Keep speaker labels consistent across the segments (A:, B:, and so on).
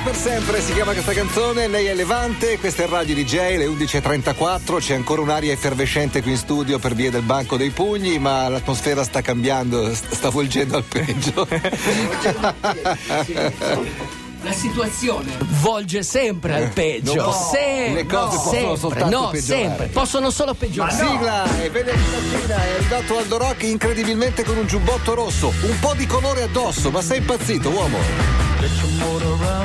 A: Ciao per sempre si chiama questa canzone, lei è Levante, questa è Radio DJ, le 11.34, c'è ancora un'aria effervescente qui in studio per via del banco dei pugni, ma l'atmosfera sta cambiando, sta volgendo al peggio.
B: La situazione volge sempre al peggio.
A: No,
B: sempre,
A: le cose possono
B: sempre, no,
A: peggiorare.
B: sempre. Possono solo peggiorare.
A: Sigla, è venerdì mattina, è arrivato Aldo Rock incredibilmente con un giubbotto rosso, un po' di colore addosso, ma sei impazzito uomo?
C: Get your motor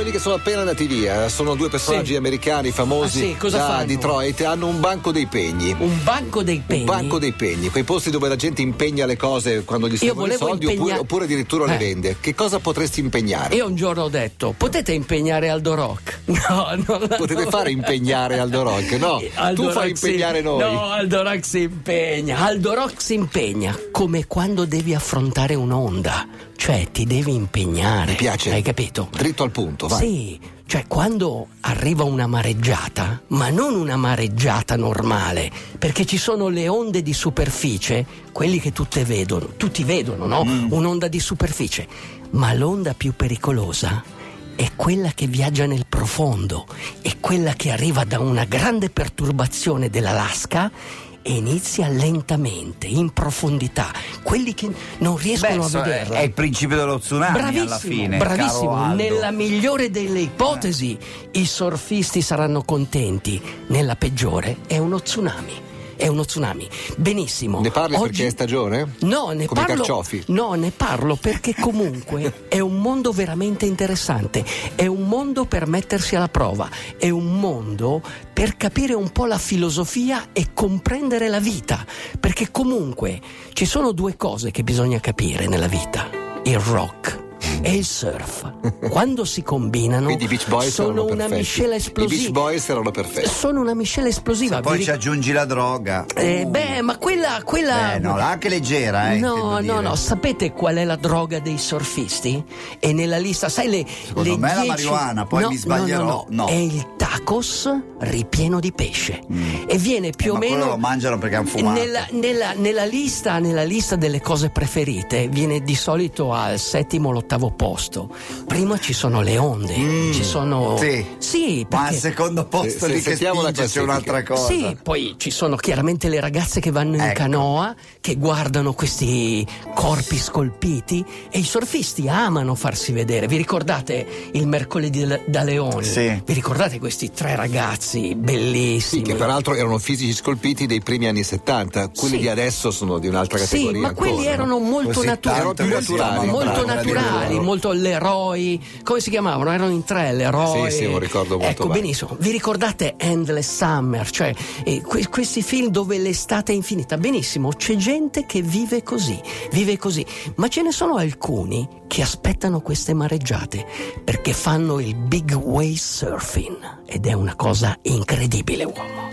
A: Quelli che sono appena andati via, sono due personaggi
B: Sì.
A: americani famosi
B: Ah, sì?
A: Da? Detroit, hanno un banco dei pegni.
B: Un banco dei pegni.
A: Un banco dei pegni, quei posti dove la gente impegna le cose quando gli servono i soldi oppure,
B: impegna-
A: oppure addirittura le
B: Eh.
A: vende. Che cosa potresti impegnare?
B: Io un giorno ho detto, potete impegnare Aldo Rock? No, non
A: Potete fare impegnare Aldo Rock? No,
B: Aldo
A: tu fai
B: Rock si-
A: impegnare noi.
B: No, Aldo Rock si impegna. Aldo Rock si impegna come quando devi affrontare un'onda. Cioè, ti devi impegnare.
A: Mi piace.
B: Hai capito?
A: Dritto al punto, vai.
B: Sì, cioè quando arriva una mareggiata, ma non una mareggiata normale, perché ci sono le onde di superficie, quelli che tutte vedono, tutti vedono, no?
A: Mm.
B: Un'onda di superficie, ma l'onda più pericolosa è quella che viaggia nel profondo, è quella che arriva da una grande perturbazione dell'Alaska e inizia lentamente, in profondità. Quelli che non riescono
D: Beh,
B: a
D: so-
B: vederla.
D: è il principio dello tsunami
B: Bravissimo,
D: alla fine.
B: bravissimo. Nella migliore delle ipotesi i surfisti saranno contenti, nella peggiore è uno tsunami. È uno tsunami. Benissimo.
A: Ne parli
B: Oggi-
A: perché è stagione?
B: No, ne
A: Come
B: parlo.
A: carciofi?
B: No, ne parlo perché comunque è un mondo veramente interessante. È un mondo per mettersi alla prova. È un mondo per capire un po' la filosofia e comprendere la vita. Perché comunque ci sono due cose che bisogna capire nella vita: il rock. E il surf, quando si combinano,
A: Quindi i Beach Boys
B: sono
A: erano
B: una
A: perfetti.
B: miscela
A: I Beach
B: esplosiva.
A: Boys erano perfetti.
B: Sono una miscela esplosiva.
D: Se poi
B: vi
D: ci aggiungi la droga.
B: eh, beh, ma quella. quella...
D: Eh, no, anche leggera, eh.
B: No, no,
D: dire.
B: no, sapete qual è la droga dei surfisti? È nella lista, sai le.
D: Secondo
B: le
D: me la
B: 10
D: marijuana, poi
B: No,
D: mi sbaglierò.
B: No, no,
D: No.
B: È il tacos ripieno di pesce.
D: Mm.
B: E viene più
D: Eh,
B: o meno.
D: lo mangiano perché han fumato.
B: Nella, nella- nella lista, nella lista delle cose preferite viene di solito al settimo o l'ottavo posto. Prima ci sono le onde, ci sono.
D: Mm. Sì.
B: Sì,
D: Ma al
B: perché-
D: secondo posto
A: Se- se
D: lì che
A: sentiamo la
D: spinge c'è un'altra cosa.
B: sì, poi ci sono chiaramente le ragazze che vanno in
D: Ecco.
B: canoa, che guardano questi corpi scolpiti e i surfisti amano farsi vedere. Vi ricordate il mercoledì da- da Leone?
D: Sì.
B: Vi ricordate questi tre ragazzi bellissimi?
A: Sì, che peraltro erano fisici scolpiti dei primi anni 70, quelli
B: Sì.
A: di adesso sono di un'altra
B: Sì,
A: categoria.
B: ma
A: ancora,
B: quelli
A: no?
B: erano naturali,
A: tanto
B: molto,
A: che si chiamano,
B: molto naturali, molto l'eroi. Come si chiamavano? Erano in tre l'eroi.
A: Sì, sì, lo ricordo molto
B: Ecco,
A: bene.
B: benissimo. Vi ricordate Endless Summer? Cioè, eh, que- questi film dove l'estate è infinita? Benissimo, c'è gente che vive così, vive così. Ma ce ne sono alcuni che aspettano queste mareggiate perché fanno il big wave surfing ed è una cosa incredibile, uomo.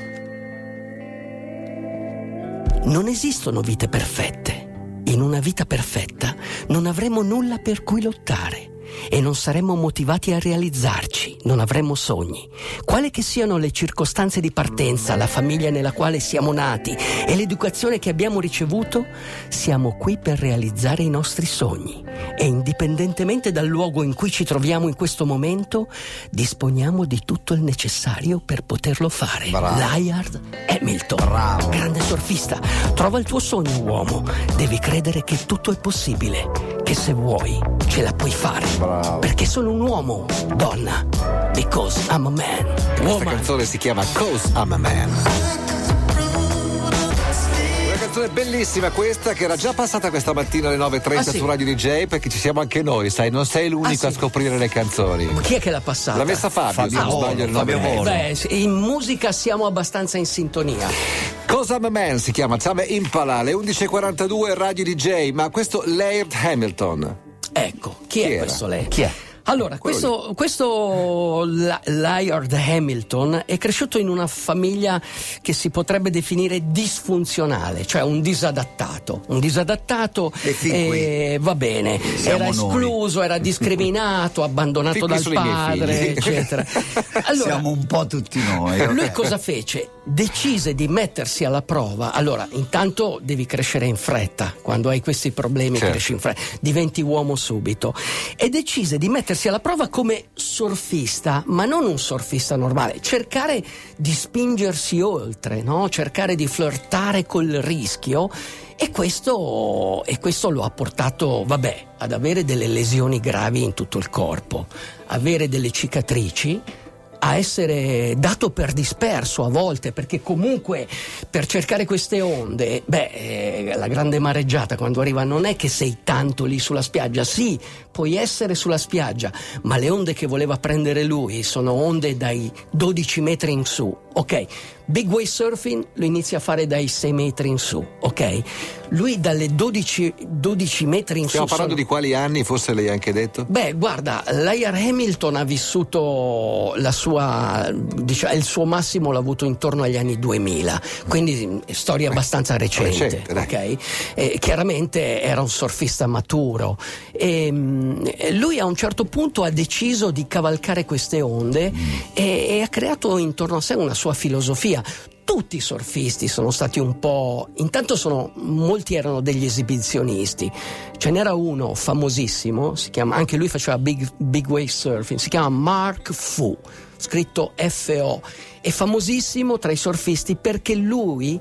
B: Non esistono vite perfette. In una vita perfetta non avremo nulla per cui lottare e non saremmo motivati a realizzarci, non avremmo sogni. Quale che siano le circostanze di partenza, la famiglia nella quale siamo nati e l'educazione che abbiamo ricevuto, siamo qui per realizzare i nostri sogni e indipendentemente dal luogo in cui ci troviamo in questo momento, disponiamo di tutto il necessario per poterlo fare.
D: Bravo.
B: Layard Hamilton,
D: Bravo.
B: grande surfista, trova il tuo sogno uomo, devi credere che tutto è possibile, che se vuoi ce la puoi fare.
D: Bravo.
B: Perché sono un uomo, donna, because I'm a man.
A: Questa
B: Woman.
A: canzone si chiama Cause I'm a Man. Una canzone bellissima questa che era già passata questa mattina alle 9.30
B: Ah, sì?
A: su Radio DJ perché ci siamo anche noi, sai, non sei l'unico
B: Ah,
A: a
B: sì?
A: scoprire le canzoni.
B: Ma chi è che l'ha passata?
A: L'ha messa Fabio,
D: Fabio
A: se non
D: Volo,
A: sbaglio il nome.
B: Beh, in musica siamo abbastanza in sintonia.
A: Cosa Man si chiama, Tame Impala, le 11.42 Radio DJ, ma questo Laird Hamilton.
B: Ecco, chi,
A: Chi
B: è
A: era?
B: questo lei?
D: Chi è?
B: Allora, questo, questo Lyard Hamilton è cresciuto in una famiglia che si potrebbe definire disfunzionale, cioè un disadattato. Un disadattato eh, va bene,
D: Siamo
B: era
D: noi.
B: escluso, era discriminato, abbandonato dal padre, eccetera. Allora,
D: Siamo un po' tutti noi. ok?
B: lui cosa fece? Decise di mettersi alla prova. Allora, intanto devi crescere in fretta. Quando hai questi problemi,
A: Certo.
B: cresci in fretta. Diventi uomo subito. E decise di mettersi alla prova come surfista, ma non un surfista normale. Cercare di spingersi oltre, no? Cercare di flirtare col rischio. E questo, e questo lo ha portato, vabbè, ad avere delle lesioni gravi in tutto il corpo, avere delle cicatrici, a essere dato per disperso a volte, perché comunque per cercare queste onde, beh, eh, la grande mareggiata quando arriva non è che sei tanto lì sulla spiaggia, sì, puoi essere sulla spiaggia, ma le onde che voleva prendere lui sono onde dai 12 metri in su, ok? Big wave surfing lo inizia a fare dai 6 metri in su, ok? Lui dalle 12, 12 metri in
A: Stiamo
B: su.
A: parlando
B: sono-
A: di quali anni, forse lei ha anche detto?
B: Beh, guarda, Lyar Hamilton ha vissuto la sua, diciamo, il suo massimo l'ha avuto intorno agli anni 2000, quindi è storia abbastanza recente,
A: recente,
B: ok? E chiaramente era un surfista maturo e mm, lui a un certo punto ha deciso di cavalcare queste onde e, e ha creato intorno a sé una sua filosofia. Tutti i surfisti sono stati un po'. Intanto sono, molti erano degli esibizionisti. Ce n'era uno famosissimo, si chiama, anche lui faceva big, big wave surfing, si chiama Mark Fu, scritto FO. È famosissimo tra i surfisti perché lui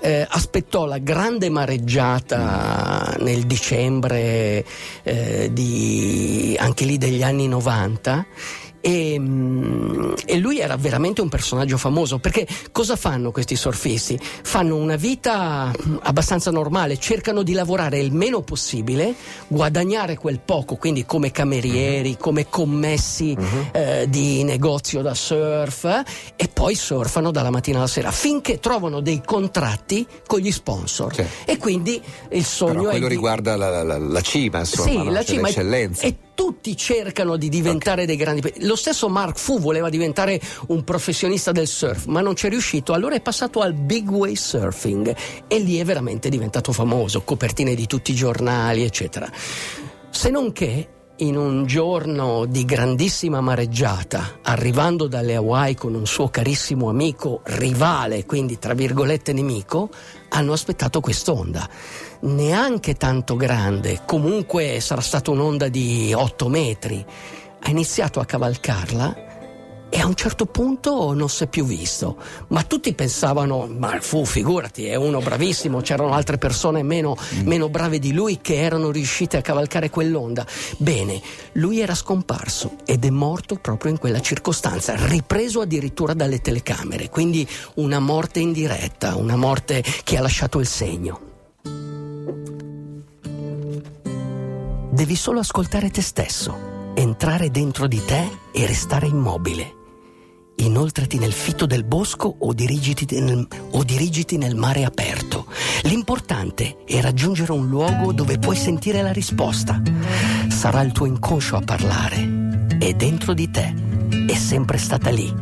B: eh, aspettò la grande mareggiata nel dicembre eh, di, anche lì degli anni 90 e, mm, e lui era veramente un personaggio famoso perché cosa fanno questi surfisti? Fanno una vita abbastanza normale, cercano di lavorare il meno possibile, guadagnare quel poco, quindi come camerieri, come commessi eh, di negozio da surf e poi surfano dalla mattina alla sera finché trovano dei contratti con gli sponsor.
A: Sì.
B: E quindi il sogno
A: Però
B: è
A: quello
B: di...
A: riguarda la, la- la cima, insomma,
B: Sì,
A: no?
B: la
A: Cioè,
B: cima
A: l'eccellenza.
B: E tutti cercano di diventare dei grandi. Lo stesso Mark Fu voleva diventare un professionista del surf, ma non ci è riuscito. Allora è passato al big wave surfing e lì è veramente diventato famoso, copertine di tutti i giornali, eccetera. Se non che in un giorno di grandissima mareggiata, arrivando dalle Hawaii con un suo carissimo amico rivale, quindi tra virgolette nemico, hanno aspettato quest'onda. Neanche tanto grande, comunque sarà stata un'onda di 8 metri. Ha iniziato a cavalcarla e a un certo punto non si è più visto. Ma tutti pensavano, ma fu, figurati, è uno bravissimo, c'erano altre persone meno, meno brave di lui che erano riuscite a cavalcare quell'onda. Bene, lui era scomparso ed è morto proprio in quella circostanza, ripreso addirittura dalle telecamere, quindi una morte in diretta, una morte che ha lasciato il segno. Devi solo ascoltare te stesso, entrare dentro di te e restare immobile. Inoltrati nel fitto del bosco o dirigiti nel, o dirigiti nel mare aperto. L'importante è raggiungere un luogo dove puoi sentire la risposta. Sarà il tuo inconscio a parlare. È dentro di te. È sempre stata lì.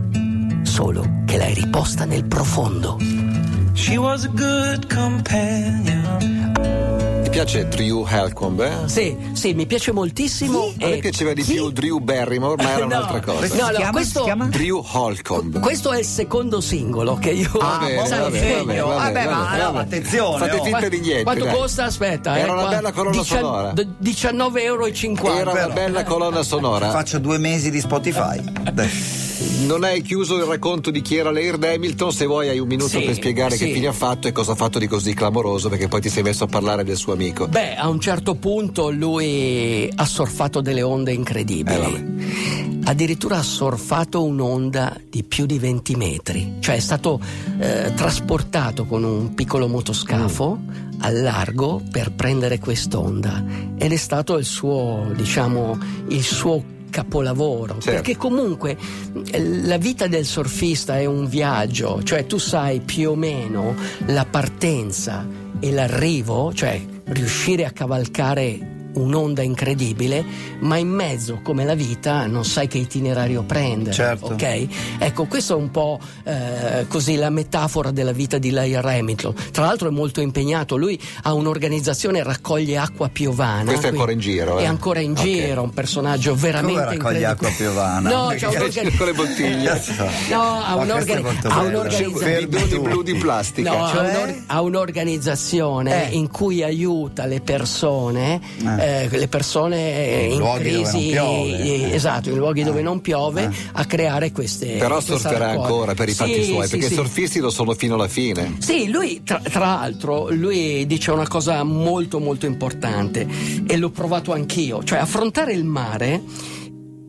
B: Solo che l'hai riposta nel profondo.
C: She was a good companion.
A: Piace Drew Helcomb? Eh?
B: Sì, sì, mi piace moltissimo.
A: A me piaceva di
B: Chi?
A: più Drew Barrymore, ma era
B: No.
A: un'altra cosa.
B: No, no,
D: si chiama?
B: questo-
D: Si chiama?
A: Drew Holcomb.
B: Questo è il secondo singolo che io
A: Va bene,
B: sai,
A: va bene, va
B: segno.
A: bene, va
D: Vabbè,
A: bene,
D: ma no, attenzione,
A: Fate
D: oh.
A: finta di niente.
B: Quanto
A: dai.
B: costa? Aspetta,
A: Era
B: eh,
A: una
B: qua-
A: bella colonna
B: dician-
A: sonora.
B: d- 19,50 euro.
A: Era una bella colonna sonora.
D: Faccio due mesi di Spotify.
A: Non hai chiuso il racconto di chi era Laird Hamilton. Se vuoi, hai un minuto
B: Sì,
A: per spiegare
B: sì.
A: che fine ha fatto e cosa ha fatto di così clamoroso, perché poi ti sei messo a parlare del suo amico.
B: Beh, a un certo punto lui ha surfato delle onde incredibili.
A: Eh.
B: Addirittura ha surfato un'onda di più di 20 metri, cioè è stato eh, trasportato con un piccolo motoscafo al largo per prendere quest'onda ed è stato il suo, diciamo, il suo capolavoro
A: Certo.
B: perché comunque eh, la vita del surfista è un viaggio cioè tu sai più o meno la partenza e l'arrivo cioè riuscire a cavalcare un'onda incredibile, ma in mezzo, come la vita, non sai che itinerario prendere.
D: Certo.
B: Ok? Ecco, questa è un po' eh, così la metafora della vita di Lair Hamilton. Tra l'altro è molto impegnato, lui ha un'organizzazione, raccoglie acqua piovana.
A: Questo è ancora in giro, eh?
B: È ancora in
A: Ok.
B: giro, un personaggio veramente
D: Come raccoglie acqua piovana?
B: No, c'ha un'organizzazione.
A: con le bottiglie.
B: No, ha, un'organizzazione.
A: Blu di plastica.
B: No, ha,
D: Cioè?
B: un'or- ha un'organizzazione
D: Eh.
B: in cui aiuta le persone,
D: Eh.
B: le persone
D: In
B: in crisi, eh, esatto, in luoghi dove non piove, a creare queste.
A: Però
B: raccolta.
A: ancora per i fatti
B: Sì,
A: suoi,
B: sì,
A: perché
B: sì.
A: i surfisti lo sono fino alla fine.
B: Sì, lui tra, tra l'altro lui dice una cosa molto molto importante e l'ho provato anch'io, cioè affrontare il mare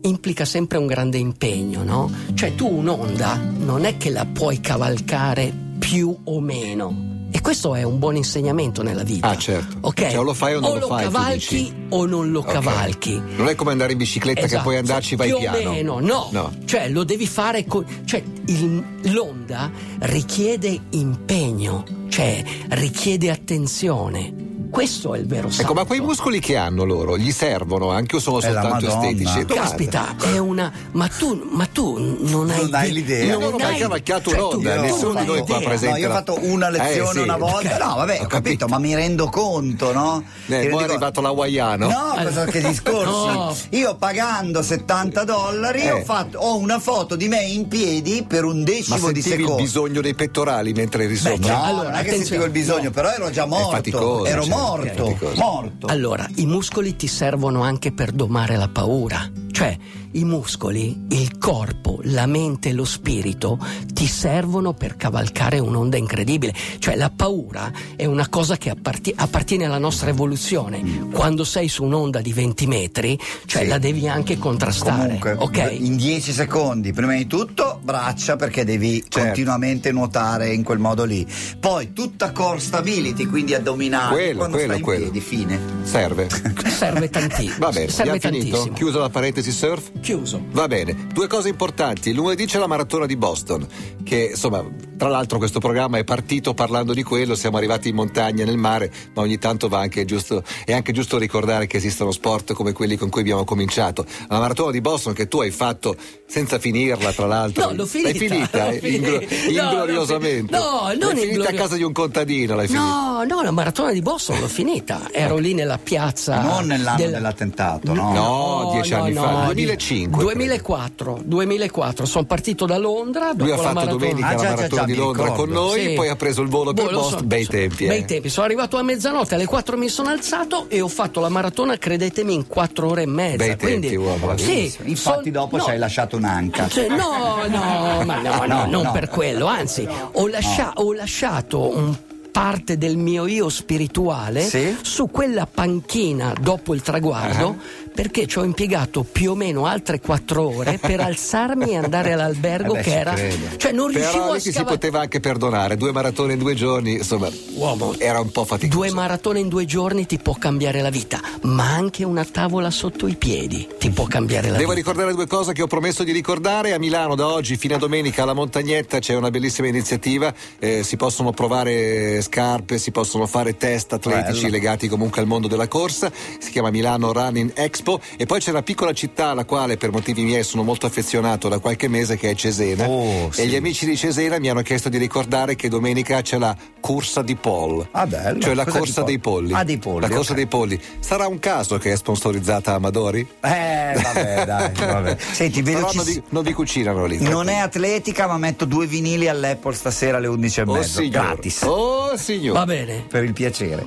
B: implica sempre un grande impegno, no? Cioè tu un'onda non è che la puoi cavalcare più o meno. E questo è un buon insegnamento nella vita.
A: Ah, certo.
B: Ok.
A: Cioè, o lo fai o non lo fai, tu
B: cavalchi o non lo
A: Ok.
B: cavalchi.
A: Non è come andare in bicicletta che
B: Esatto,
A: puoi andarci, vai
B: più
A: piano.
B: o meno, no.
A: No.
B: Cioè, lo devi fare con. Cioè, il- l'onda richiede impegno, cioè richiede attenzione. Questo è il vero salto.
A: Ecco, ma quei muscoli che hanno loro, gli servono anche o sono
D: È
A: soltanto estetici?
B: Caspita, è una. Ma tu, ma tu non hai,
D: Non hai l'idea.
A: Io non ho mai cavalcato
B: cioè,
A: un'onda,
B: tu
A: nessuno
B: non
A: di noi qua presente.
D: No, io ho fatto una lezione
A: Eh, sì.
D: una volta. No, vabbè, ho capito, ma mi rendo conto, no?
A: Eh, poi è arrivato l'hawaiano.
D: No, cosa che discorsi?
B: No.
D: Io pagando 70 dollari
A: Eh.
D: ho, fatto, ho una foto di me in piedi per un
A: Ma
D: decimo di
A: sentivi il
D: secondo.
A: bisogno dei pettorali mentre eri
B: Beh,
A: sopra?
D: No,
B: Allora,
D: non è che sentivo il bisogno,
B: no.
D: però ero già morto.
A: faticoso,
D: ero
A: certo,
D: morto, morto.
B: Allora, i muscoli ti servono anche per domare la paura. Cioè, i muscoli, il corpo, la mente e lo spirito ti servono per cavalcare un'onda incredibile. Cioè, la paura è una cosa che apparti- appartiene alla nostra evoluzione. Quando sei su un'onda di 20 metri, cioè
D: Sì.
B: la devi anche contrastare.
D: Comunque,
B: ok?
D: in 10 secondi, prima di tutto braccia perché devi
A: Certo.
D: continuamente nuotare in quel modo lì. Poi tutta core stability, quindi addominali,
A: Quello,
D: quando
A: quello,
D: stai in
A: quello.
D: piedi, fine.
A: Serve.
B: Serve tantissimo.
A: Va bene,
B: Serve
A: abbiamo finito?
B: tantissimo.
A: Chiuso la parentesi surf?
B: Chiuso.
A: Va bene, due cose importanti. Lunedì c'è la maratona di Boston, che insomma, tra l'altro questo programma è partito parlando di quello, siamo arrivati in montagna, nel mare, ma ogni tanto va anche giusto, è anche giusto ricordare che esistono sport come quelli con cui abbiamo cominciato. La maratona di Boston che tu hai fatto senza finirla, tra l'altro.
B: No, l'ho finita.
A: L'hai finita,
B: L'ho
A: eh,
B: finita.
A: inglo-
B: No, l'ho
A: ingloriosamente.
B: no, non
A: L'hai finita a
B: inglori-
A: casa di un contadino, l'hai finita.
B: No, no, la maratona di Boston l'ho finita. Ero lì nella piazza.
D: Non nell'anno
B: del-
D: dell'attentato, no?
A: No, dieci anni fa,
B: di-
A: 2005,
B: 2004, 2004. Sono partito da Londra.
A: Lui
B: dopo
A: ha
B: la
A: fatto
B: maratona-
A: domenica
D: Ah,
A: la
D: già, già,
A: maratona
D: già,
A: di
D: mi
A: Londra
D: ricordo.
A: con noi,
B: Sì.
A: poi ha preso il volo per
B: Boh, lo
A: Boston.
B: so,
A: bei
B: so-
A: tempi.
B: Bei
A: eh.
B: tempi. Sono arrivato a mezzanotte, alle 4 mi sono alzato e ho fatto la maratona, credetemi, in 4 ore e mezza.
A: Bei
B: Quindi,
A: tempi, uomo.
B: sì,
D: Infatti
B: son-
D: dopo
B: no.
D: ci hai lasciato un'anca.
B: Cioè, no, no, ma no, no,
D: No,
B: non
D: no.
B: per quello, anzi, ho, lascia- ho lasciato un parte del mio io spirituale
D: Sì?
B: su quella panchina dopo il traguardo perché ci ho impiegato più o meno altre quattro ore per alzarmi e andare all'albergo
D: Eh beh,
B: che era
D: credo.
B: cioè non riuscivo
A: Però
B: a
A: lì ti si poteva anche perdonare, due maratone in due giorni, insomma,
B: Uomo,
A: era un po' faticoso.
B: Due maratone in due giorni ti può cambiare la vita, ma anche una tavola sotto i piedi ti può cambiare la
A: Devo
B: vita.
A: ricordare due cose che ho promesso di ricordare. A Milano da oggi fino a domenica alla Montagnetta c'è una bellissima iniziativa. Eh, si possono provare scarpe, si possono fare test atletici
D: Bello.
A: legati comunque al mondo della corsa. Si chiama Milano Running Expo. E poi c'è una piccola città alla quale per motivi miei sono molto affezionato da qualche mese che è Cesena.
D: Oh,
A: E
D: sì.
A: gli amici di Cesena mi hanno chiesto di ricordare che domenica c'è la corsa di Paul.
D: Ah, bello.
A: Cioè la
D: Cos'è
A: corsa dei polli.
D: Ah, dei polli,
A: La corsa
D: ok.
A: dei polli. Sarà un caso che è sponsorizzata a Amadori?
D: Eh, vabbè, dai, vabbè. Senti, vedo ci
A: non vi, non vi cucinano lì.
D: Non è atletica, ma metto due vinili all'Apple stasera alle 11 e
A: Oh
D: mezzo.
A: signor.
D: Gratis.
A: Oh signor.
B: Va bene.
D: Per il piacere.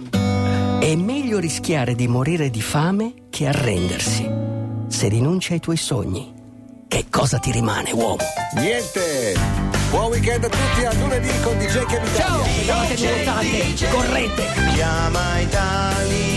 B: È meglio rischiare di morire di fame che arrendersi. Se rinunci ai tuoi sogni, che cosa ti rimane, uomo?
A: Niente. Buon weekend a tutti, a lunedì con DJ Che
B: Ciao, pedalate nuotate, correte!
C: Chiama Italia